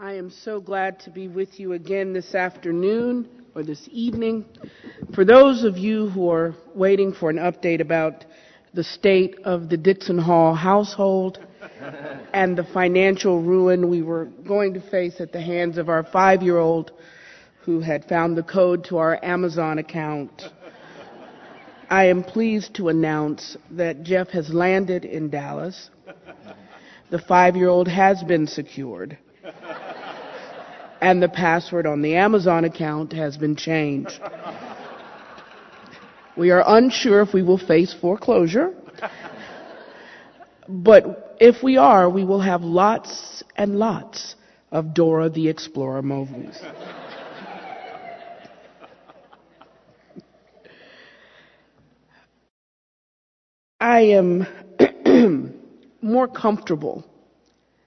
I am so glad to be with you again this afternoon or this evening. For those of you who are waiting for an update about the state of the Dixon Hall household and the financial ruin we were going to face at the hands of our five year old who had found the code to our Amazon account, I am pleased to announce that Jeff has landed in Dallas. The five year old has been secured and the password on the Amazon account has been changed. We are unsure if we will face foreclosure, but if we are, we will have lots and lots of Dora the Explorer movies. I am more comfortable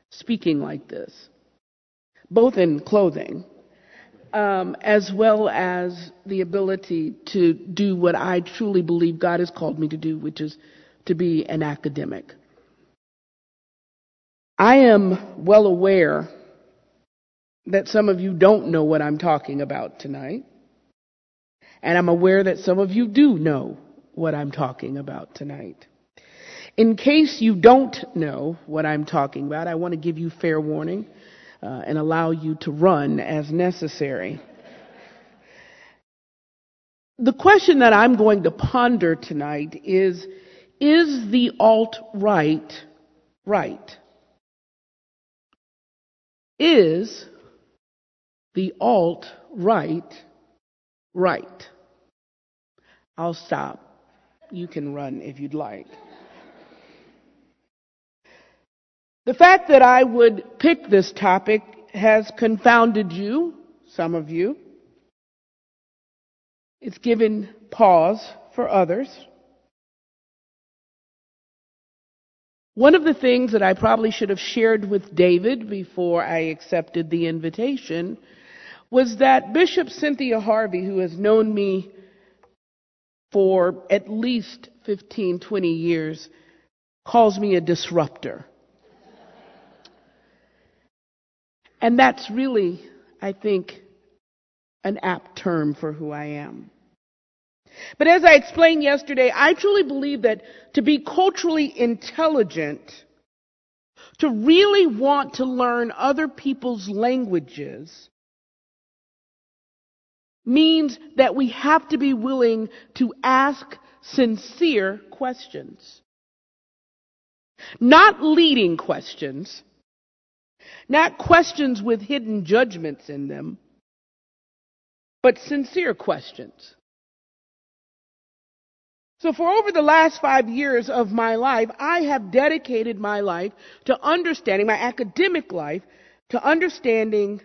speaking like this both in clothing um, as well as the ability to do what I truly believe God has called me to do, which is to be an academic. I am well aware that some of you don't know what I'm talking about tonight. And I'm aware that some of you do know what I'm talking about tonight. In case you don't know what I'm talking about, I want to give you fair warning uh, and allow you to run as necessary. The question that I'm going to ponder tonight is Is the alt right right? Is the alt right right? I'll stop. You can run if you'd like. The fact that I would pick this topic has confounded you, some of you. It's given pause for others. One of the things that I probably should have shared with David before I accepted the invitation was that Bishop Cynthia Harvey, who has known me for at least 15, 20 years, calls me a disruptor. And that's really, I think, an apt term for who I am. But as I explained yesterday, I truly believe that to be culturally intelligent, to really want to learn other people's languages, means that we have to be willing to ask sincere questions. Not leading questions, not questions with hidden judgments in them, but sincere questions. So for over the last five years of my life, I have dedicated my life to understanding, my academic life, to understanding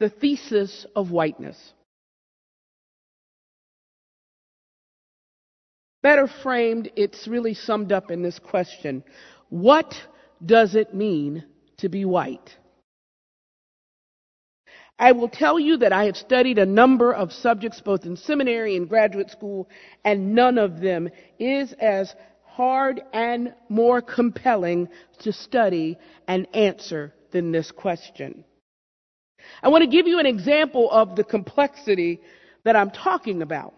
the thesis of whiteness. Better framed, it's really summed up in this question. What does it mean to be white. I will tell you that I have studied a number of subjects both in seminary and graduate school, and none of them is as hard and more compelling to study and answer than this question. I want to give you an example of the complexity that I'm talking about.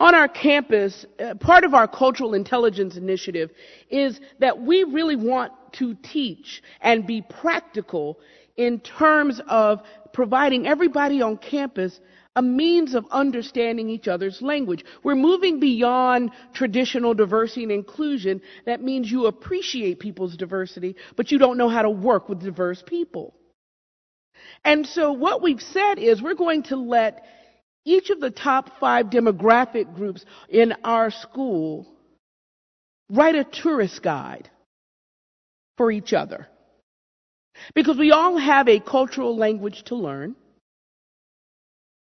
On our campus, uh, part of our cultural intelligence initiative is that we really want to teach and be practical in terms of providing everybody on campus a means of understanding each other's language. We're moving beyond traditional diversity and inclusion. That means you appreciate people's diversity, but you don't know how to work with diverse people. And so what we've said is we're going to let each of the top five demographic groups in our school write a tourist guide for each other. Because we all have a cultural language to learn,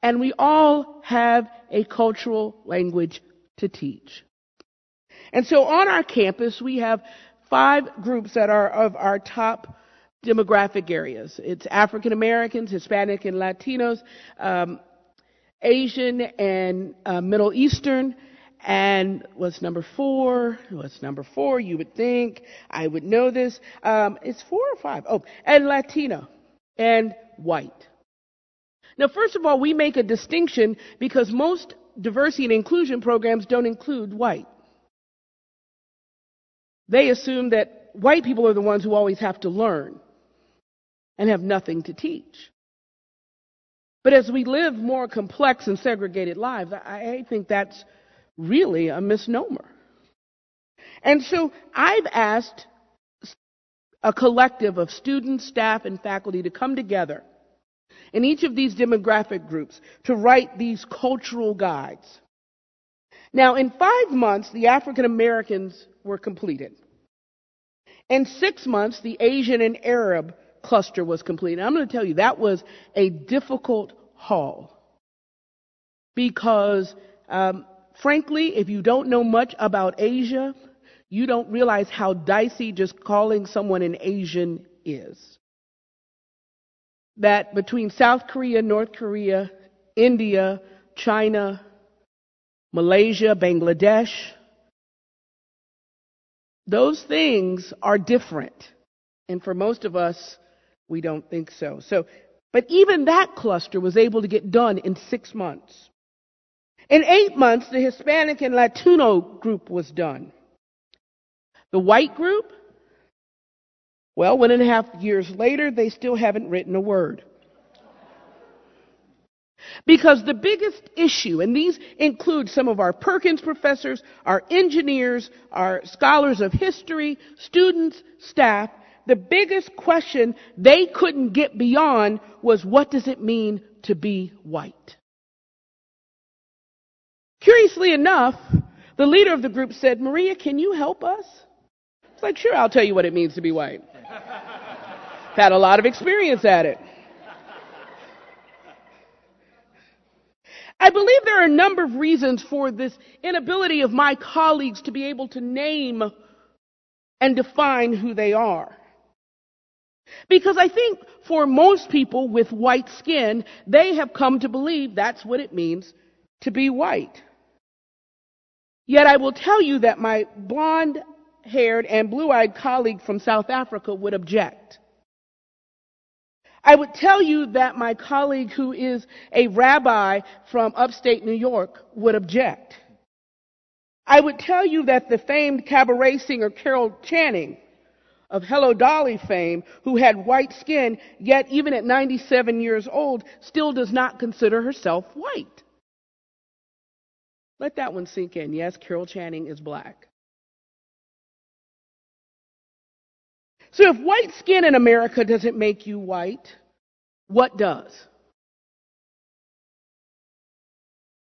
and we all have a cultural language to teach. And so on our campus, we have five groups that are of our top demographic areas. It's African Americans, Hispanic and Latinos, um, Asian and uh, Middle Eastern, And what's number four? What's number four? You would think I would know this. Um, it's four or five. Oh, and Latino and white. Now, first of all, we make a distinction because most diversity and inclusion programs don't include white. They assume that white people are the ones who always have to learn and have nothing to teach. But as we live more complex and segregated lives, I think that's really a misnomer. And so I've asked a collective of students, staff, and faculty to come together in each of these demographic groups to write these cultural guides. Now, in five months, the African Americans were completed. In six months, the Asian and Arab cluster was completed. I'm going to tell you, that was a difficult haul. Because, um, frankly, if you don't know much about Asia, you don't realize how dicey just calling someone an Asian is. That between South Korea, North Korea, India, China, Malaysia, Bangladesh, those things are different. And for most of us, we don't think so. So, but even that cluster was able to get done in six months. In eight months, the Hispanic and Latino group was done. The white group, well, one and a half years later, they still haven't written a word. Because the biggest issue, and these include some of our Perkins professors, our engineers, our scholars of history, students, staff, the biggest question they couldn't get beyond was what does it mean to be white? Curiously enough, the leader of the group said, Maria, can you help us? It's like, sure, I'll tell you what it means to be white. Had a lot of experience at it. I believe there are a number of reasons for this inability of my colleagues to be able to name and define who they are. Because I think for most people with white skin, they have come to believe that's what it means to be white. Yet I will tell you that my blonde haired and blue eyed colleague from South Africa would object. I would tell you that my colleague who is a rabbi from upstate New York would object. I would tell you that the famed cabaret singer Carol Channing of Hello Dolly fame, who had white skin, yet even at 97 years old, still does not consider herself white. Let that one sink in. Yes, Carol Channing is black. So if white skin in America doesn't make you white, what does?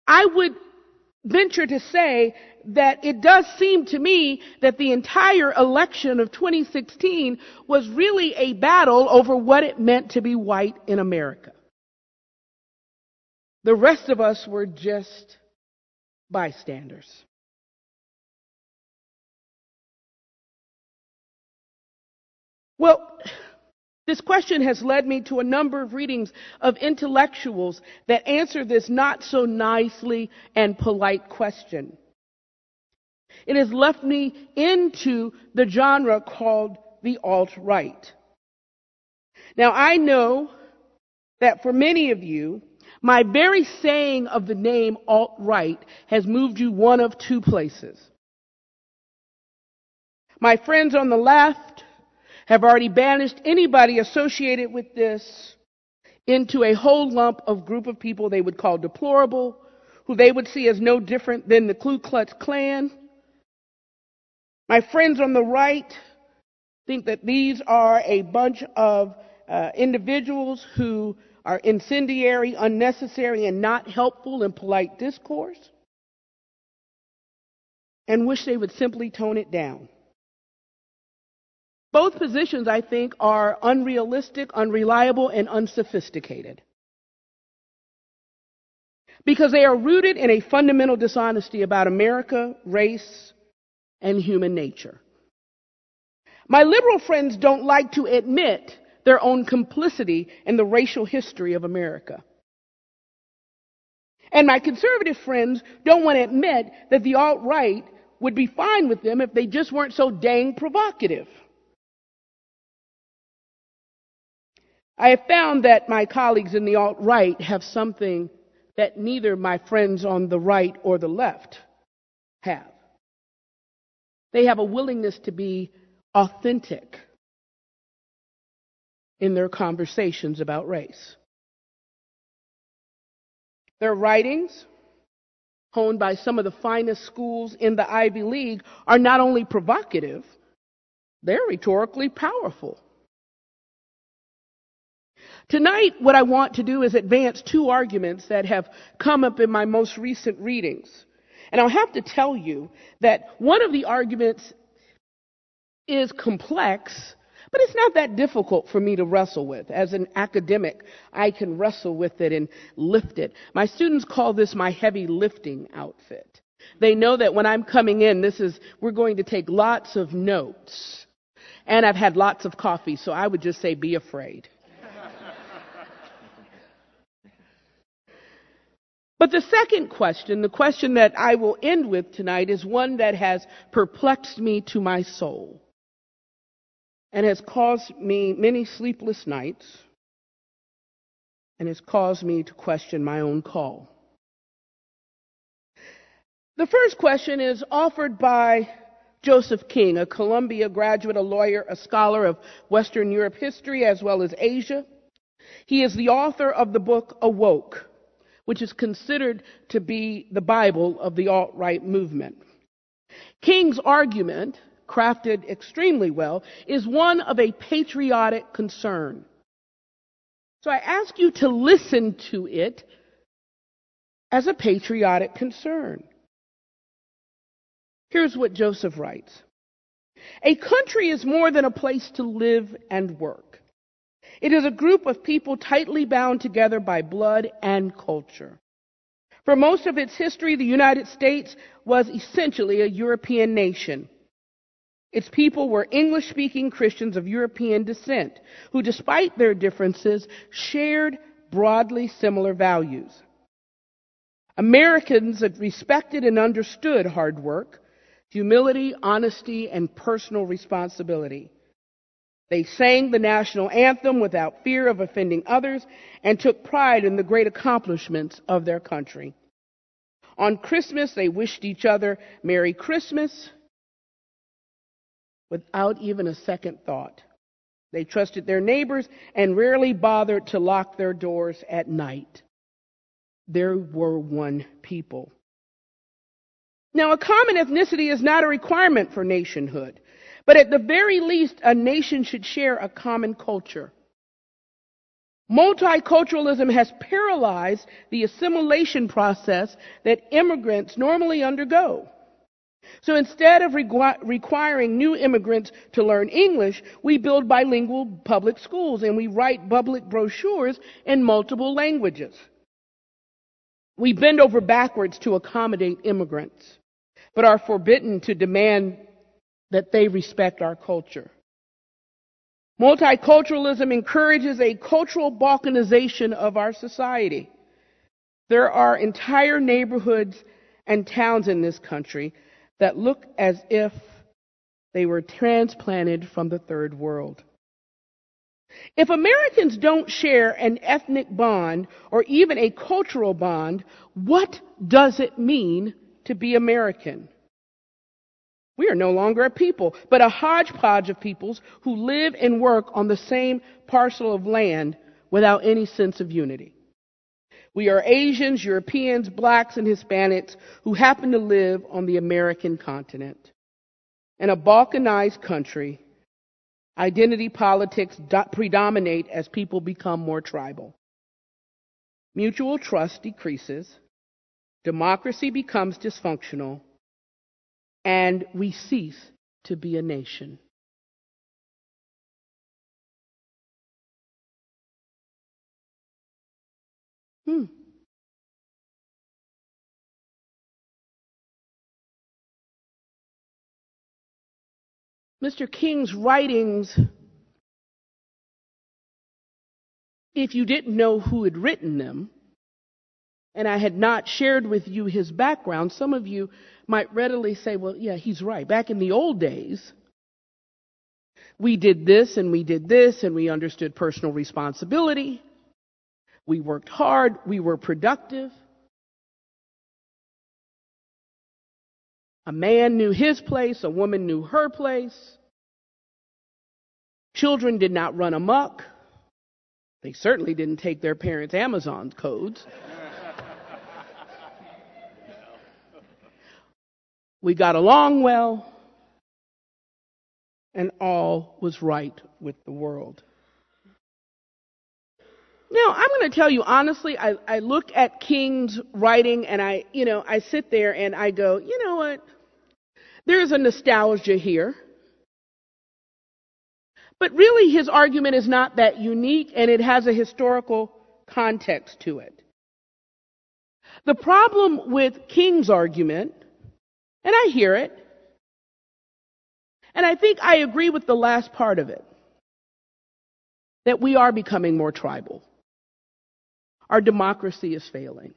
I would venture to say that it does seem to me that the entire election of 2016 was really a battle over what it meant to be white in America. The rest of us were just bystanders. Well, this question has led me to a number of readings of intellectuals that answer this not so nicely and polite question. It has left me into the genre called the alt-right. Now I know that for many of you, my very saying of the name alt-right has moved you one of two places. My friends on the left have already banished anybody associated with this into a whole lump of group of people they would call deplorable, who they would see as no different than the Ku Klux Klan. My friends on the right think that these are a bunch of uh, individuals who are incendiary, unnecessary, and not helpful in polite discourse, and wish they would simply tone it down. Both positions, I think, are unrealistic, unreliable, and unsophisticated. Because they are rooted in a fundamental dishonesty about America, race, and human nature. My liberal friends don't like to admit their own complicity in the racial history of America. And my conservative friends don't want to admit that the alt-right would be fine with them if they just weren't so dang provocative. I have found that my colleagues in the alt-right have something that neither my friends on the right or the left have. They have a willingness to be authentic in their conversations about race. Their writings, honed by some of the finest schools in the Ivy League, are not only provocative, they're rhetorically powerful. Tonight, what I want to do is advance two arguments that have come up in my most recent readings. And I'll have to tell you that one of the arguments is complex, but it's not that difficult for me to wrestle with. As an academic, I can wrestle with it and lift it. My students call this my heavy lifting outfit. They know that when I'm coming in, this is, we're going to take lots of notes. And I've had lots of coffee, so I would just say be afraid. But the second question, the question that I will end with tonight, is one that has perplexed me to my soul and has caused me many sleepless nights and has caused me to question my own call. The first question is offered by Joseph King, a Columbia graduate, a lawyer, a scholar of Western Europe history as well as Asia. He is the author of the book Awoke which is considered to be the Bible of the alt right movement. King's argument, crafted extremely well, is one of a patriotic concern. So I ask you to listen to it as a patriotic concern. Here's what Joseph writes. A country is more than a place to live and work. It is a group of people tightly bound together by blood and culture. For most of its history, the United States was essentially a European nation. Its people were English speaking Christians of European descent who, despite their differences, shared broadly similar values. Americans respected and understood hard work, humility, honesty, and personal responsibility. They sang the national anthem without fear of offending others and took pride in the great accomplishments of their country. On Christmas, they wished each other Merry Christmas without even a second thought. They trusted their neighbors and rarely bothered to lock their doors at night. There were one people. Now, a common ethnicity is not a requirement for nationhood. But at the very least, a nation should share a common culture. Multiculturalism has paralyzed the assimilation process that immigrants normally undergo. So instead of requiring new immigrants to learn English, we build bilingual public schools and we write public brochures in multiple languages. We bend over backwards to accommodate immigrants, but are forbidden to demand that they respect our culture. Multiculturalism encourages a cultural balkanization of our society. There are entire neighborhoods and towns in this country that look as if they were transplanted from the third world. If Americans don't share an ethnic bond or even a cultural bond, what does it mean to be American? We are no longer a people, but a hodgepodge of peoples who live and work on the same parcel of land without any sense of unity. We are Asians, Europeans, blacks, and Hispanics who happen to live on the American continent. In a balkanized country, identity politics predominate as people become more tribal. Mutual trust decreases, democracy becomes dysfunctional, and we cease to be a nation. Hmm. Mr. King's writings, if you didn't know who had written them, and I had not shared with you his background, some of you might readily say, well, yeah, he's right. Back in the old days, we did this and we did this and we understood personal responsibility. We worked hard. We were productive. A man knew his place. A woman knew her place. Children did not run amok. They certainly didn't take their parents' Amazon codes. We got along well, and all was right with the world. Now, I'm going to tell you honestly, I, I look at King's writing and I, you know, I sit there and I go, you know what? There's a nostalgia here. But really, his argument is not that unique and it has a historical context to it. The problem with King's argument, and I hear it, and I think I agree with the last part of it, that we are becoming more tribal. Our democracy is failing.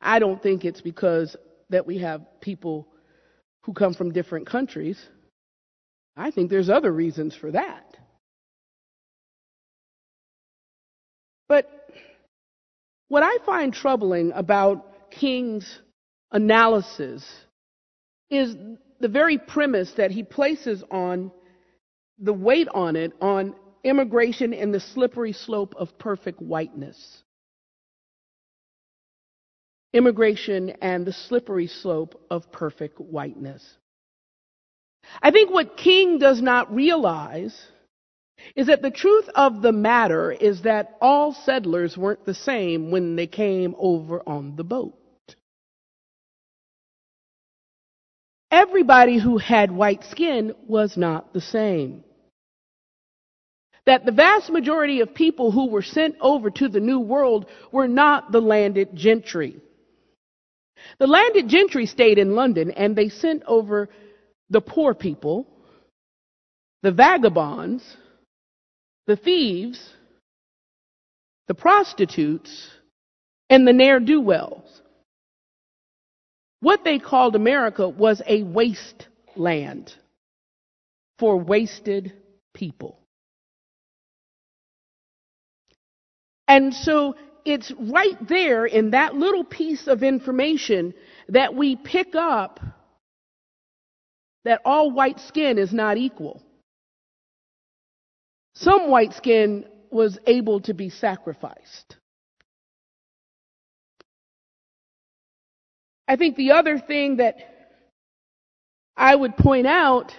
I don't think it's because that we have people who come from different countries. I think there's other reasons for that. But what I find troubling about King's analysis is the very premise that he places on the weight on it on immigration and the slippery slope of perfect whiteness. Immigration and the slippery slope of perfect whiteness. I think what King does not realize is that the truth of the matter is that all settlers weren't the same when they came over on the boat. Everybody who had white skin was not the same that the vast majority of people who were sent over to the New World were not the landed gentry. The landed gentry stayed in London and they sent over the poor people, the vagabonds, the thieves, the prostitutes, and the ne'er do wells. What they called America was a wasteland for wasted people. And so it's right there in that little piece of information that we pick up that all white skin is not equal. Some white skin was able to be sacrificed. I think the other thing that I would point out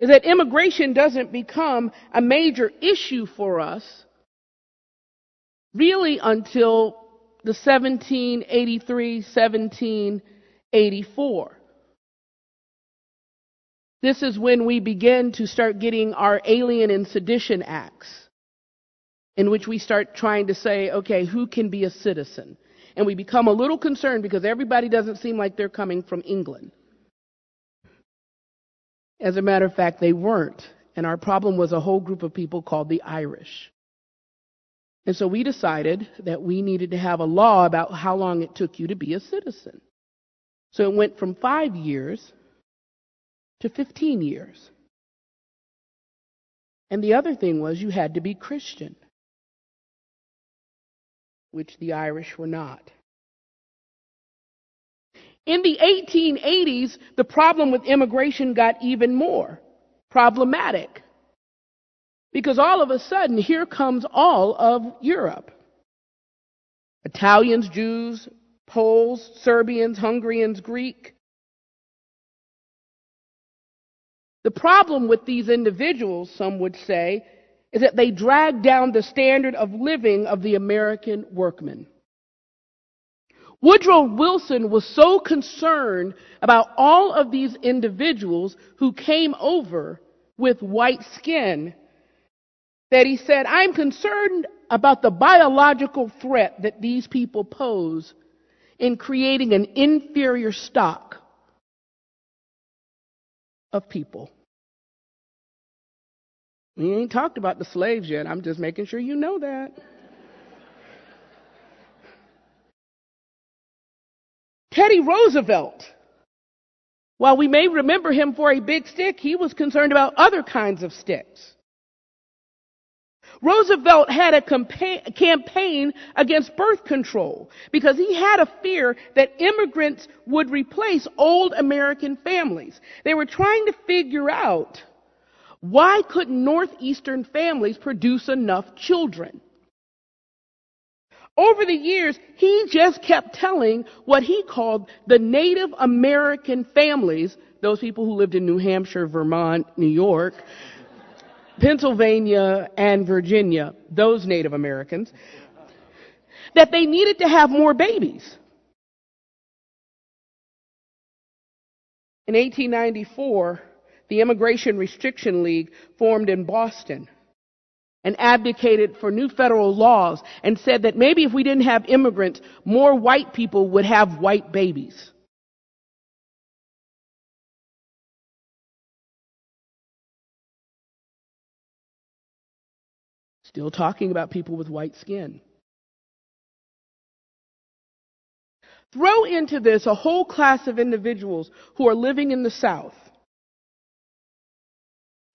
is that immigration doesn't become a major issue for us really until the 1783 1784. This is when we begin to start getting our Alien and Sedition Acts, in which we start trying to say, okay, who can be a citizen? And we become a little concerned because everybody doesn't seem like they're coming from England. As a matter of fact, they weren't. And our problem was a whole group of people called the Irish. And so we decided that we needed to have a law about how long it took you to be a citizen. So it went from five years to 15 years. And the other thing was you had to be Christian, which the Irish were not. In the 1880s, the problem with immigration got even more problematic. Because all of a sudden, here comes all of Europe Italians, Jews, Poles, Serbians, Hungarians, Greek. The problem with these individuals, some would say, is that they drag down the standard of living of the American workman. Woodrow Wilson was so concerned about all of these individuals who came over with white skin that he said, I'm concerned about the biological threat that these people pose in creating an inferior stock of people. We ain't talked about the slaves yet. I'm just making sure you know that. Teddy Roosevelt. While we may remember him for a big stick, he was concerned about other kinds of sticks. Roosevelt had a campaign against birth control because he had a fear that immigrants would replace old American families. They were trying to figure out why couldn't Northeastern families produce enough children? Over the years, he just kept telling what he called the Native American families, those people who lived in New Hampshire, Vermont, New York, Pennsylvania, and Virginia, those Native Americans, that they needed to have more babies. In 1894, the Immigration Restriction League formed in Boston and advocated for new federal laws and said that maybe if we didn't have immigrants, more white people would have white babies. Still talking about people with white skin. Throw into this a whole class of individuals who are living in the South.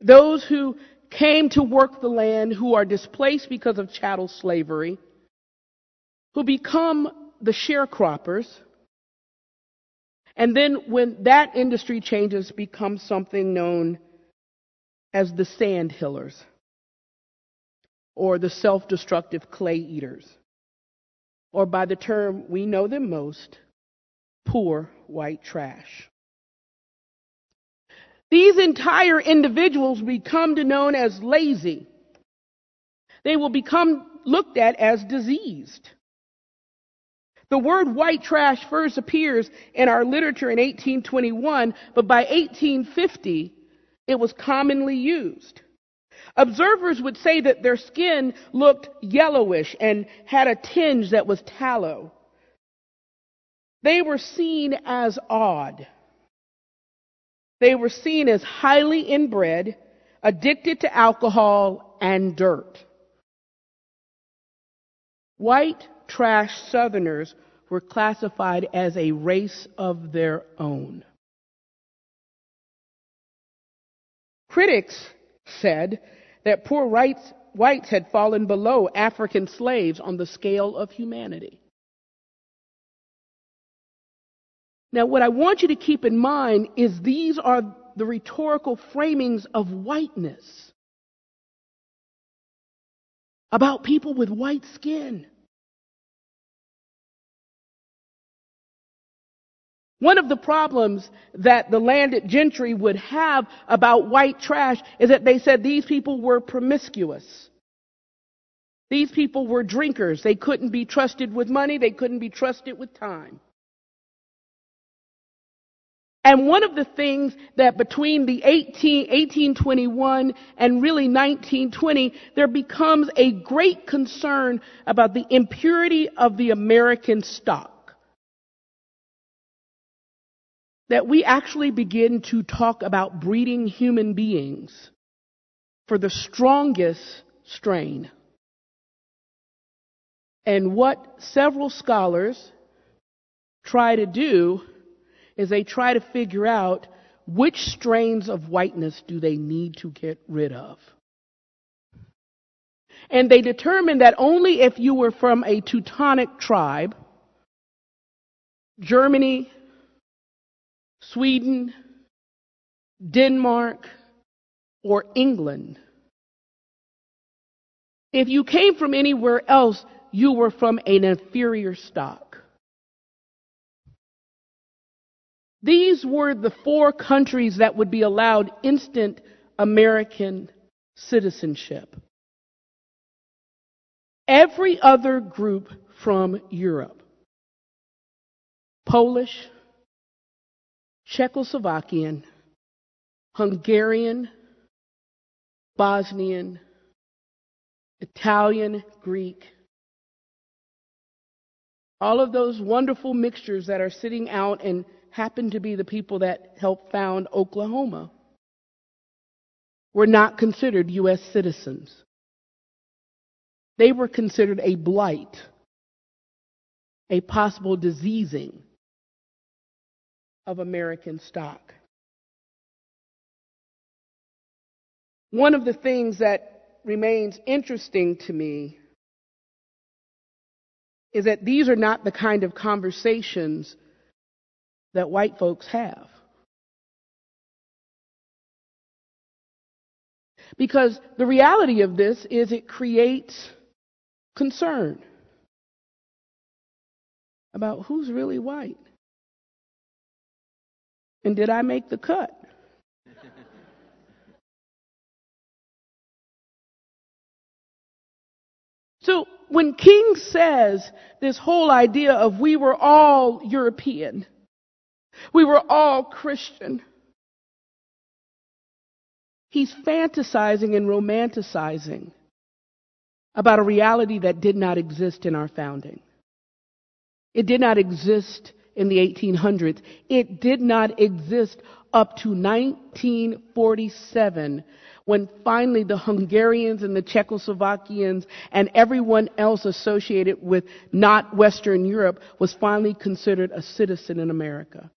Those who came to work the land, who are displaced because of chattel slavery, who become the sharecroppers, and then when that industry changes, become something known as the sandhillers or the self destructive clay eaters, or by the term we know them most, poor white trash. These entire individuals become known as lazy. They will become looked at as diseased. The word white trash first appears in our literature in 1821, but by 1850 it was commonly used. Observers would say that their skin looked yellowish and had a tinge that was tallow. They were seen as odd. They were seen as highly inbred, addicted to alcohol and dirt. White trash Southerners were classified as a race of their own. Critics said that poor whites, had fallen below African slaves on the scale of humanity. Now, what I want you to keep in mind is these are the rhetorical framings of whiteness about people with white skin. One of the problems that the landed gentry would have about white trash is that they said these people were promiscuous. These people were drinkers. They couldn't be trusted with money. They couldn't be trusted with time. And one of the things that between the 18, 1821 and really 1920, there becomes a great concern about the impurity of the American stock. That we actually begin to talk about breeding human beings for the strongest strain. And what several scholars try to do is they try to figure out which strains of whiteness do they need to get rid of. And they determined that only if you were from a Teutonic tribe, Germany, Sweden, Denmark, or England, if you came from anywhere else, you were from an inferior stock. These were the four countries that would be allowed instant American citizenship. Every other group from Europe, Polish, Czechoslovakian, Hungarian, Bosnian, Italian, Greek, all of those wonderful mixtures that are sitting out and happened to be the people that helped found Oklahoma, were not considered U.S. citizens. They were considered a blight, a possible diseasing of American stock. One of the things that remains interesting to me is that these are not the kind of conversations that white folks have. Because the reality of this is it creates concern about who's really white. And did I make the cut? so when King says this whole idea of we were all European, we were all Christian, he's fantasizing and romanticizing about a reality that did not exist in our founding. It did not exist in the 1800s. It did not exist up to 1947 when finally the Hungarians and the Czechoslovakians and everyone else associated with not Western Europe was finally considered a citizen in America.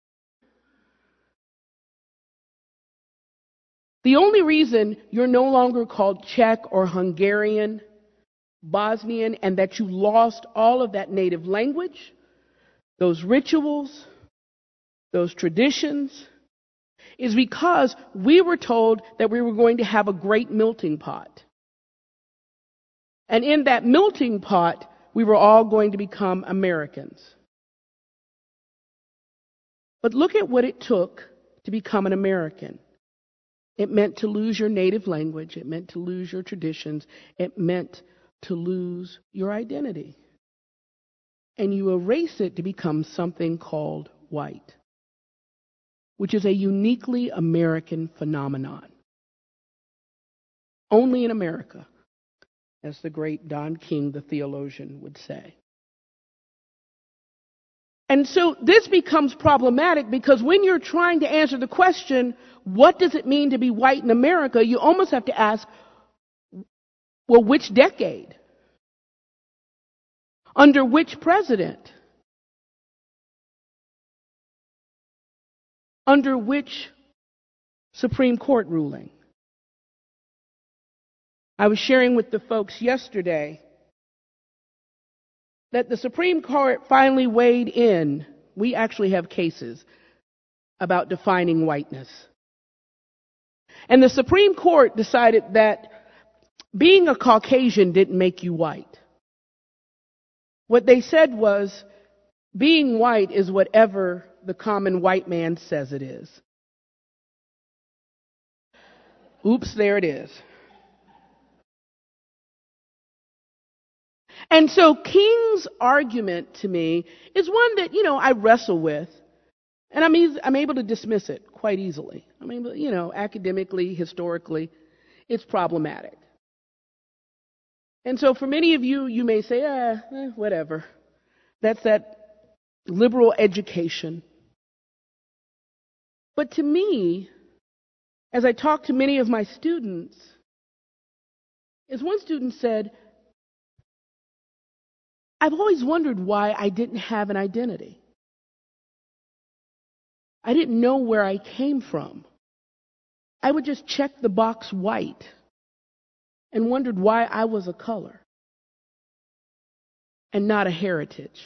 The only reason you're no longer called Czech or Hungarian, Bosnian, and that you lost all of that native language, those rituals, those traditions, is because we were told that we were going to have a great melting pot. And in that melting pot, we were all going to become Americans. But look at what it took to become an American. It meant to lose your native language. It meant to lose your traditions. It meant to lose your identity. And you erase it to become something called white which is a uniquely American phenomenon. Only in America, as the great Don King, the theologian, would say. And so this becomes problematic because when you're trying to answer the question, what does it mean to be white in America, you almost have to ask, well, which decade? Under which president? Under which Supreme Court ruling? I was sharing with the folks yesterday that the Supreme Court finally weighed in. We actually have cases about defining whiteness. And the Supreme Court decided that being a Caucasian didn't make you white. What they said was being white is whatever the common white man says it is. Oops, there it is. And so King's argument to me is one that, you know, I wrestle with. And I'm, I'm able to dismiss it quite easily. I mean, you know, academically, historically, it's problematic. And so for many of you, you may say, ah, eh, whatever. That's that liberal education. But to me, as I talk to many of my students, as one student said, I've always wondered why I didn't have an identity. I didn't know where I came from. I would just check the box white and wondered why I was a color and not a heritage.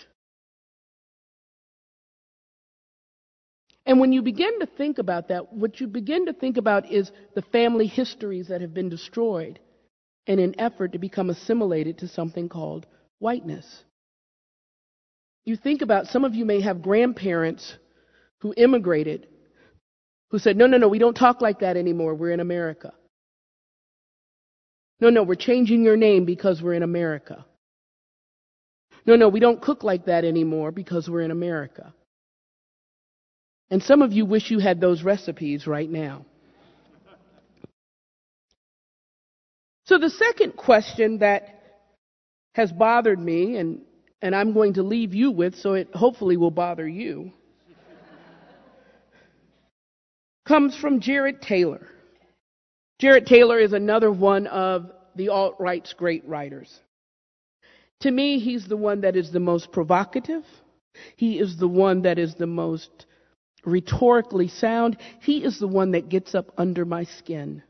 And when you begin to think about that, what you begin to think about is the family histories that have been destroyed in an effort to become assimilated to something called whiteness. You think about some of you may have grandparents who immigrated who said, No, no, no, we don't talk like that anymore. We're in America. No, no, we're changing your name because we're in America. No, no, we don't cook like that anymore because we're in America. And some of you wish you had those recipes right now. So the second question that has bothered me, and, and I'm going to leave you with so it hopefully will bother you, comes from Jared Taylor. Jared Taylor is another one of the alt right's great writers. To me, he's the one that is the most provocative. He is the one that is the most rhetorically sound, he is the one that gets up under my skin.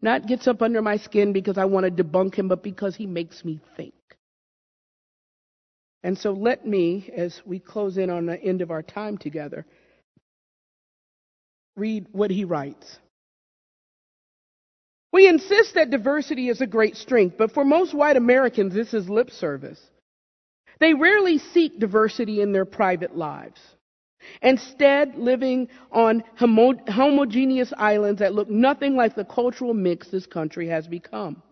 Not gets up under my skin because I want to debunk him, but because he makes me think. And so let me, as we close in on the end of our time together, read what he writes. We insist that diversity is a great strength, but for most white Americans, this is lip service. They rarely seek diversity in their private lives. Instead, living on homo- homogeneous islands that look nothing like the cultural mix this country has become.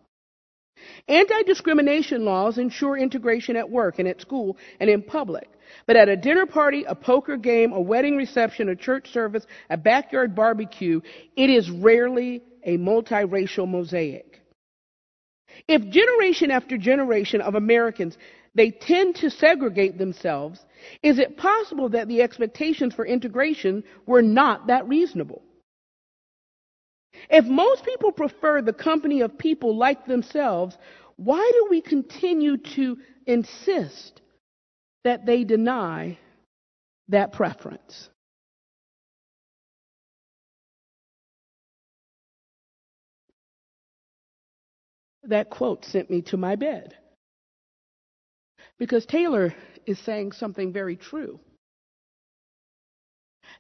Anti discrimination laws ensure integration at work and at school and in public. But at a dinner party, a poker game, a wedding reception, a church service, a backyard barbecue, it is rarely a multiracial mosaic. If generation after generation of Americans they tend to segregate themselves, is it possible that the expectations for integration were not that reasonable? If most people prefer the company of people like themselves, why do we continue to insist that they deny that preference? That quote sent me to my bed. Because Taylor is saying something very true.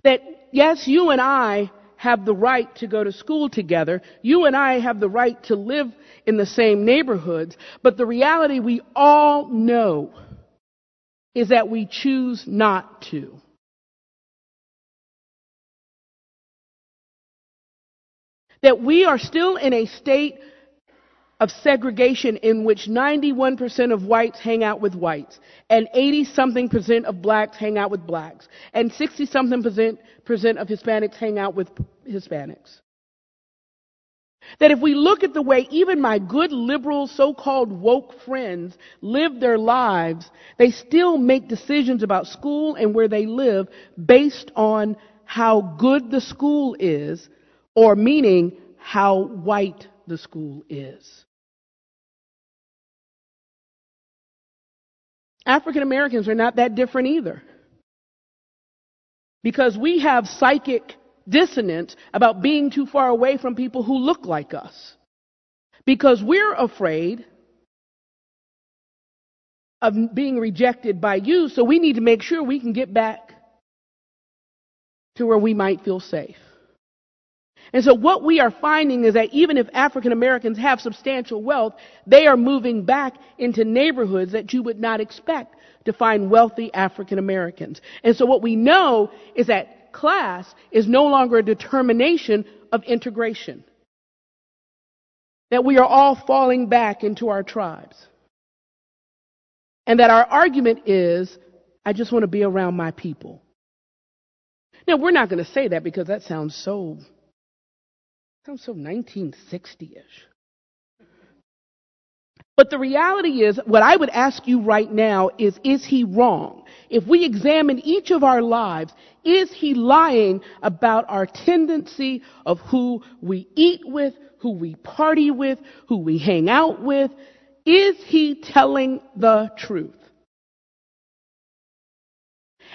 That yes, you and I have the right to go to school together. You and I have the right to live in the same neighborhoods. But the reality we all know is that we choose not to. That we are still in a state of segregation in which 91% of whites hang out with whites and 80 something percent of blacks hang out with blacks and 60 something percent, percent of Hispanics hang out with Hispanics. That if we look at the way even my good liberal so-called woke friends live their lives, they still make decisions about school and where they live based on how good the school is or meaning how white the school is. African Americans are not that different either. Because we have psychic dissonance about being too far away from people who look like us. Because we're afraid of being rejected by you, so we need to make sure we can get back to where we might feel safe. And so what we are finding is that even if African Americans have substantial wealth, they are moving back into neighborhoods that you would not expect to find wealthy African Americans. And so what we know is that class is no longer a determination of integration. That we are all falling back into our tribes. And that our argument is, I just want to be around my people. Now, we're not going to say that because that sounds so Sounds so 1960 ish. But the reality is, what I would ask you right now is, is he wrong? If we examine each of our lives, is he lying about our tendency of who we eat with, who we party with, who we hang out with? Is he telling the truth?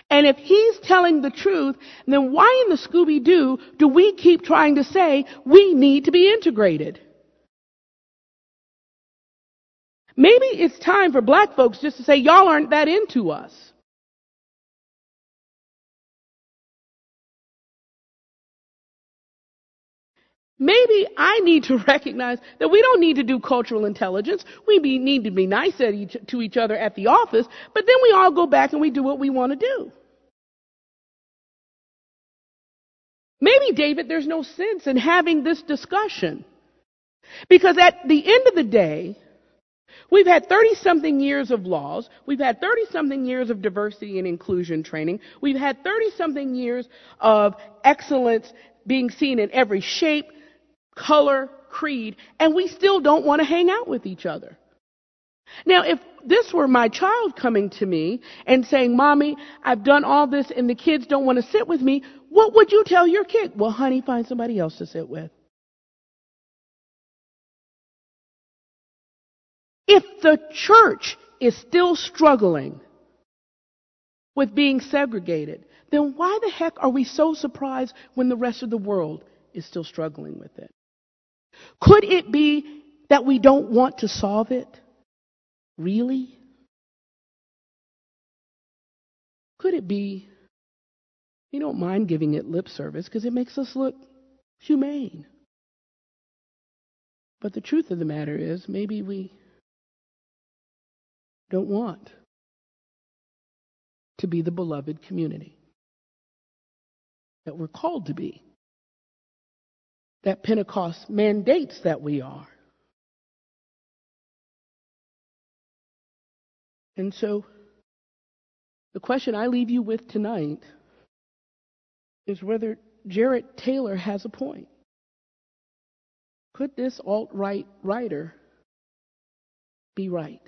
And if he's telling the truth, then why in the Scooby Doo do we keep trying to say we need to be integrated? Maybe it's time for black folks just to say, y'all aren't that into us. Maybe I need to recognize that we don't need to do cultural intelligence. We be, need to be nice each, to each other at the office, but then we all go back and we do what we want to do. Maybe, David, there's no sense in having this discussion. Because at the end of the day, we've had 30 something years of laws. We've had 30 something years of diversity and inclusion training. We've had 30 something years of excellence being seen in every shape, color, creed, and we still don't want to hang out with each other. Now, if this were my child coming to me and saying, Mommy, I've done all this and the kids don't want to sit with me, what would you tell your kid? Well, honey, find somebody else to sit with. If the church is still struggling with being segregated, then why the heck are we so surprised when the rest of the world is still struggling with it? Could it be that we don't want to solve it? Really? Could it be we don't mind giving it lip service because it makes us look humane? But the truth of the matter is, maybe we don't want to be the beloved community that we're called to be, that Pentecost mandates that we are. And so, the question I leave you with tonight is whether Jared Taylor has a point. Could this alt right writer be right?